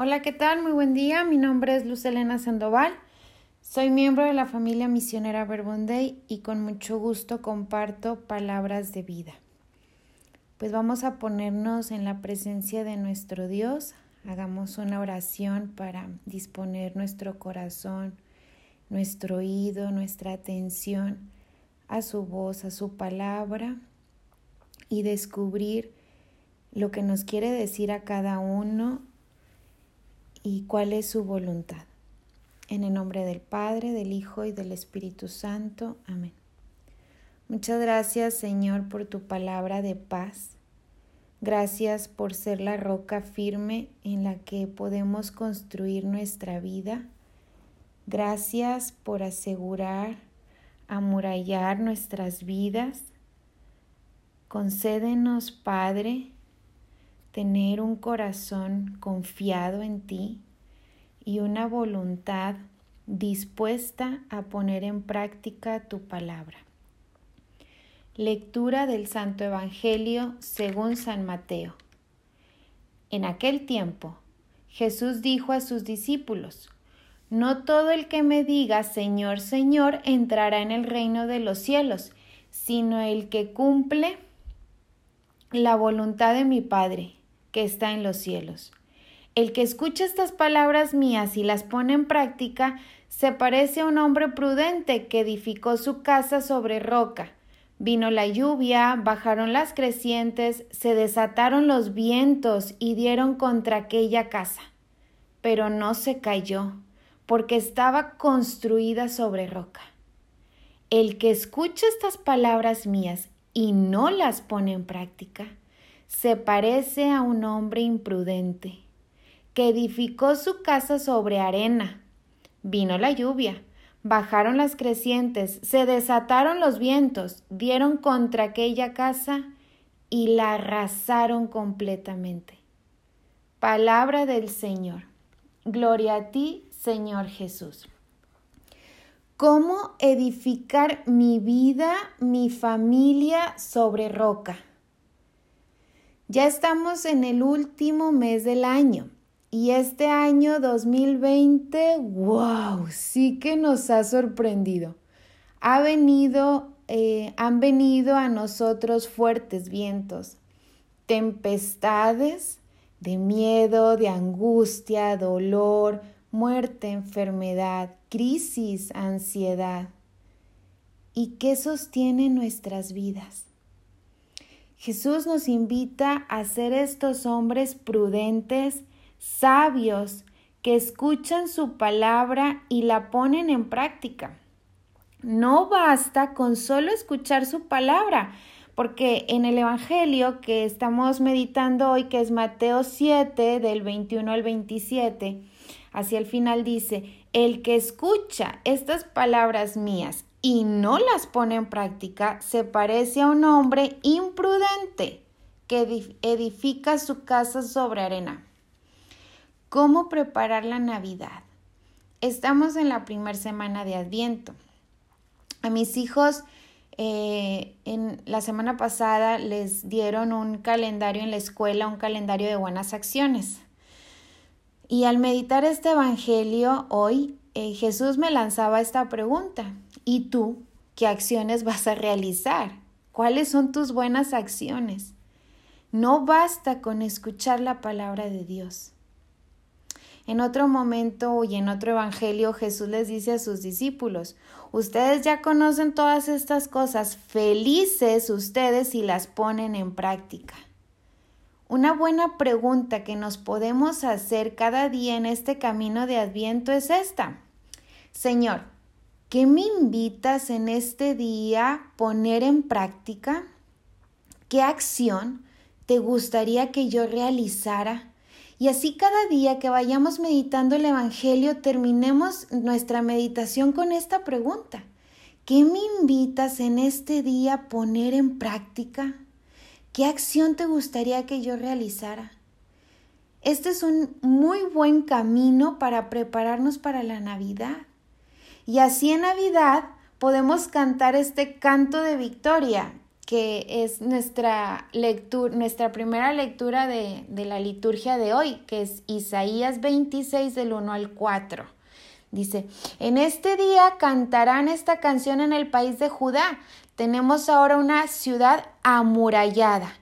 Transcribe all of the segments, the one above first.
Hola, ¿qué tal? Muy buen día. Mi nombre es Luz Elena Sandoval. Soy miembro de la familia misionera Verbonday y con mucho gusto comparto palabras de vida. Pues vamos a ponernos en la presencia de nuestro Dios. Hagamos una oración para disponer nuestro corazón, nuestro oído, nuestra atención a su voz, a su palabra y descubrir lo que nos quiere decir a cada uno y cuál es su voluntad. En el nombre del Padre, del Hijo y del Espíritu Santo. Amén. Muchas gracias Señor por tu palabra de paz. Gracias por ser la roca firme en la que podemos construir nuestra vida. Gracias por asegurar, amurallar nuestras vidas. Concédenos, Padre, tener un corazón confiado en ti y una voluntad dispuesta a poner en práctica tu palabra. Lectura del Santo Evangelio según San Mateo. En aquel tiempo, Jesús dijo a sus discípulos, No todo el que me diga Señor, Señor entrará en el reino de los cielos, sino el que cumple la voluntad de mi Padre que está en los cielos. El que escucha estas palabras mías y las pone en práctica se parece a un hombre prudente que edificó su casa sobre roca. Vino la lluvia, bajaron las crecientes, se desataron los vientos y dieron contra aquella casa. Pero no se cayó, porque estaba construida sobre roca. El que escucha estas palabras mías y no las pone en práctica, se parece a un hombre imprudente, que edificó su casa sobre arena. Vino la lluvia, bajaron las crecientes, se desataron los vientos, dieron contra aquella casa y la arrasaron completamente. Palabra del Señor. Gloria a ti, Señor Jesús. ¿Cómo edificar mi vida, mi familia sobre roca? Ya estamos en el último mes del año y este año 2020, wow, sí que nos ha sorprendido. Ha venido, eh, han venido a nosotros fuertes vientos, tempestades de miedo, de angustia, dolor, muerte, enfermedad, crisis, ansiedad. ¿Y qué sostiene nuestras vidas? Jesús nos invita a ser estos hombres prudentes, sabios, que escuchan su palabra y la ponen en práctica. No basta con solo escuchar su palabra, porque en el Evangelio que estamos meditando hoy, que es Mateo 7, del 21 al 27, hacia el final dice, el que escucha estas palabras mías y no las pone en práctica, se parece a un hombre imprudente que edifica su casa sobre arena. ¿Cómo preparar la Navidad? Estamos en la primera semana de Adviento. A mis hijos eh, en la semana pasada les dieron un calendario en la escuela, un calendario de buenas acciones. Y al meditar este Evangelio hoy, eh, Jesús me lanzaba esta pregunta. ¿Y tú qué acciones vas a realizar? ¿Cuáles son tus buenas acciones? No basta con escuchar la palabra de Dios. En otro momento y en otro evangelio Jesús les dice a sus discípulos, ustedes ya conocen todas estas cosas, felices ustedes si las ponen en práctica. Una buena pregunta que nos podemos hacer cada día en este camino de Adviento es esta. Señor, ¿Qué me invitas en este día poner en práctica? ¿Qué acción te gustaría que yo realizara? Y así cada día que vayamos meditando el Evangelio, terminemos nuestra meditación con esta pregunta. ¿Qué me invitas en este día a poner en práctica? ¿Qué acción te gustaría que yo realizara? Este es un muy buen camino para prepararnos para la Navidad. Y así en Navidad podemos cantar este canto de victoria. que es nuestra nuestra primera lectura de, de la liturgia de hoy, que es Isaías 26 del 1 al 4. Dice, en este día cantarán esta canción en el país de Judá. Tenemos ahora una ciudad amurallada.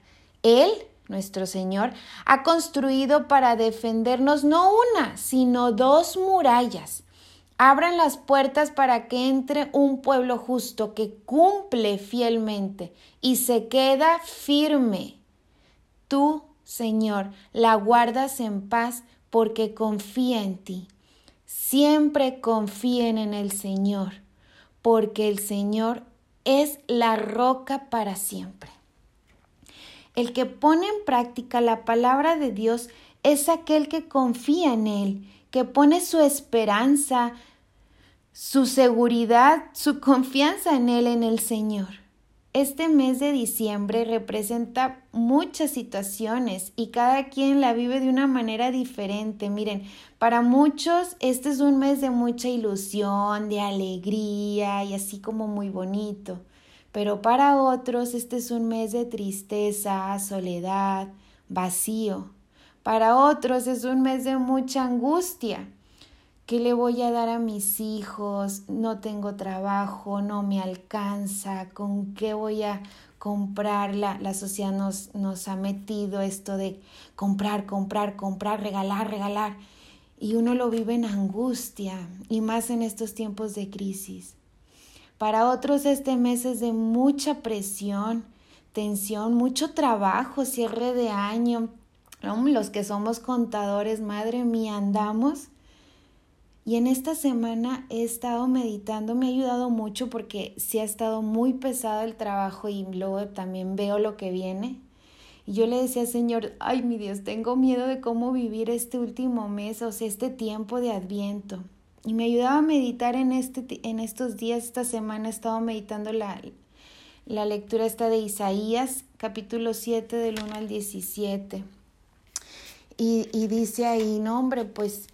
Él, nuestro Señor, ha construido para defendernos no una, sino dos murallas. Abran las puertas para que entre un pueblo justo que cumple fielmente y se queda firme. Tú, Señor, la guardas en paz porque confía en ti. Siempre confíen en el Señor, porque el Señor es la roca para siempre. El que pone en práctica la palabra de Dios es aquel que confía en Él, que pone su esperanza, su seguridad, su confianza en Él, en el Señor. Este mes de diciembre representa muchas situaciones y cada quien la vive de una manera diferente. Miren, para muchos este es un mes de mucha ilusión, de alegría y así como muy bonito. Pero para otros este es un mes de tristeza, soledad, vacío. Para otros es un mes de mucha angustia ¿Qué le voy a dar a mis hijos? No tengo trabajo, no me alcanza, ¿con qué voy a comprar? La, la sociedad nos, nos ha metido esto de comprar, comprar, comprar, regalar, regalar. Y uno lo vive en angustia y más en estos tiempos de crisis. Para otros este mes es de mucha presión, tensión, mucho trabajo, cierre de año. Los que somos contadores, madre mía, andamos y en esta semana he estado meditando, me ha ayudado mucho porque sí ha estado muy pesado el trabajo y luego también veo lo que viene. Y yo le decía, Señor, ay mi Dios, tengo miedo de cómo vivir este último mes, o sea, este tiempo de adviento. Y me ayudaba a meditar en, este, en estos días, esta semana he estado meditando la, la lectura esta de Isaías, capítulo 7 del 1 al 17. Y, y dice ahí, no hombre, pues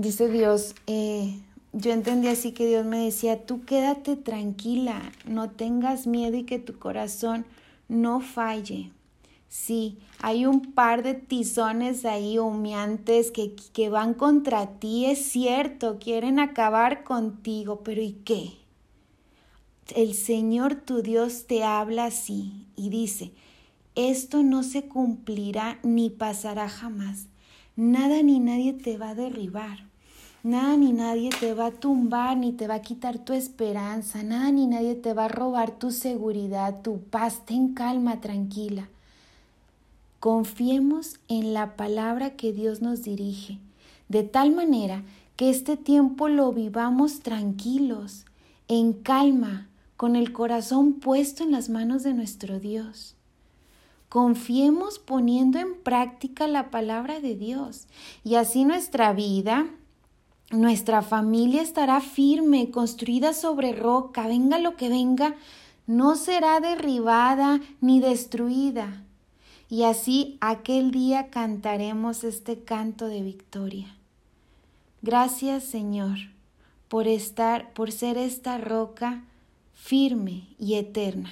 Dice Dios, eh, yo entendí así que Dios me decía, tú quédate tranquila, no tengas miedo y que tu corazón no falle. Sí, hay un par de tizones ahí humeantes que, que van contra ti, es cierto, quieren acabar contigo, pero ¿y qué? El Señor tu Dios te habla así y dice, esto no se cumplirá ni pasará jamás. Nada ni nadie te va a derribar. Nada ni nadie te va a tumbar ni te va a quitar tu esperanza. Nada ni nadie te va a robar tu seguridad, tu paz. Ten calma, tranquila. Confiemos en la palabra que Dios nos dirige, de tal manera que este tiempo lo vivamos tranquilos, en calma, con el corazón puesto en las manos de nuestro Dios. Confiemos poniendo en práctica la palabra de Dios y así nuestra vida, nuestra familia estará firme, construida sobre roca, venga lo que venga, no será derribada ni destruida. Y así aquel día cantaremos este canto de victoria. Gracias, Señor, por estar, por ser esta roca firme y eterna.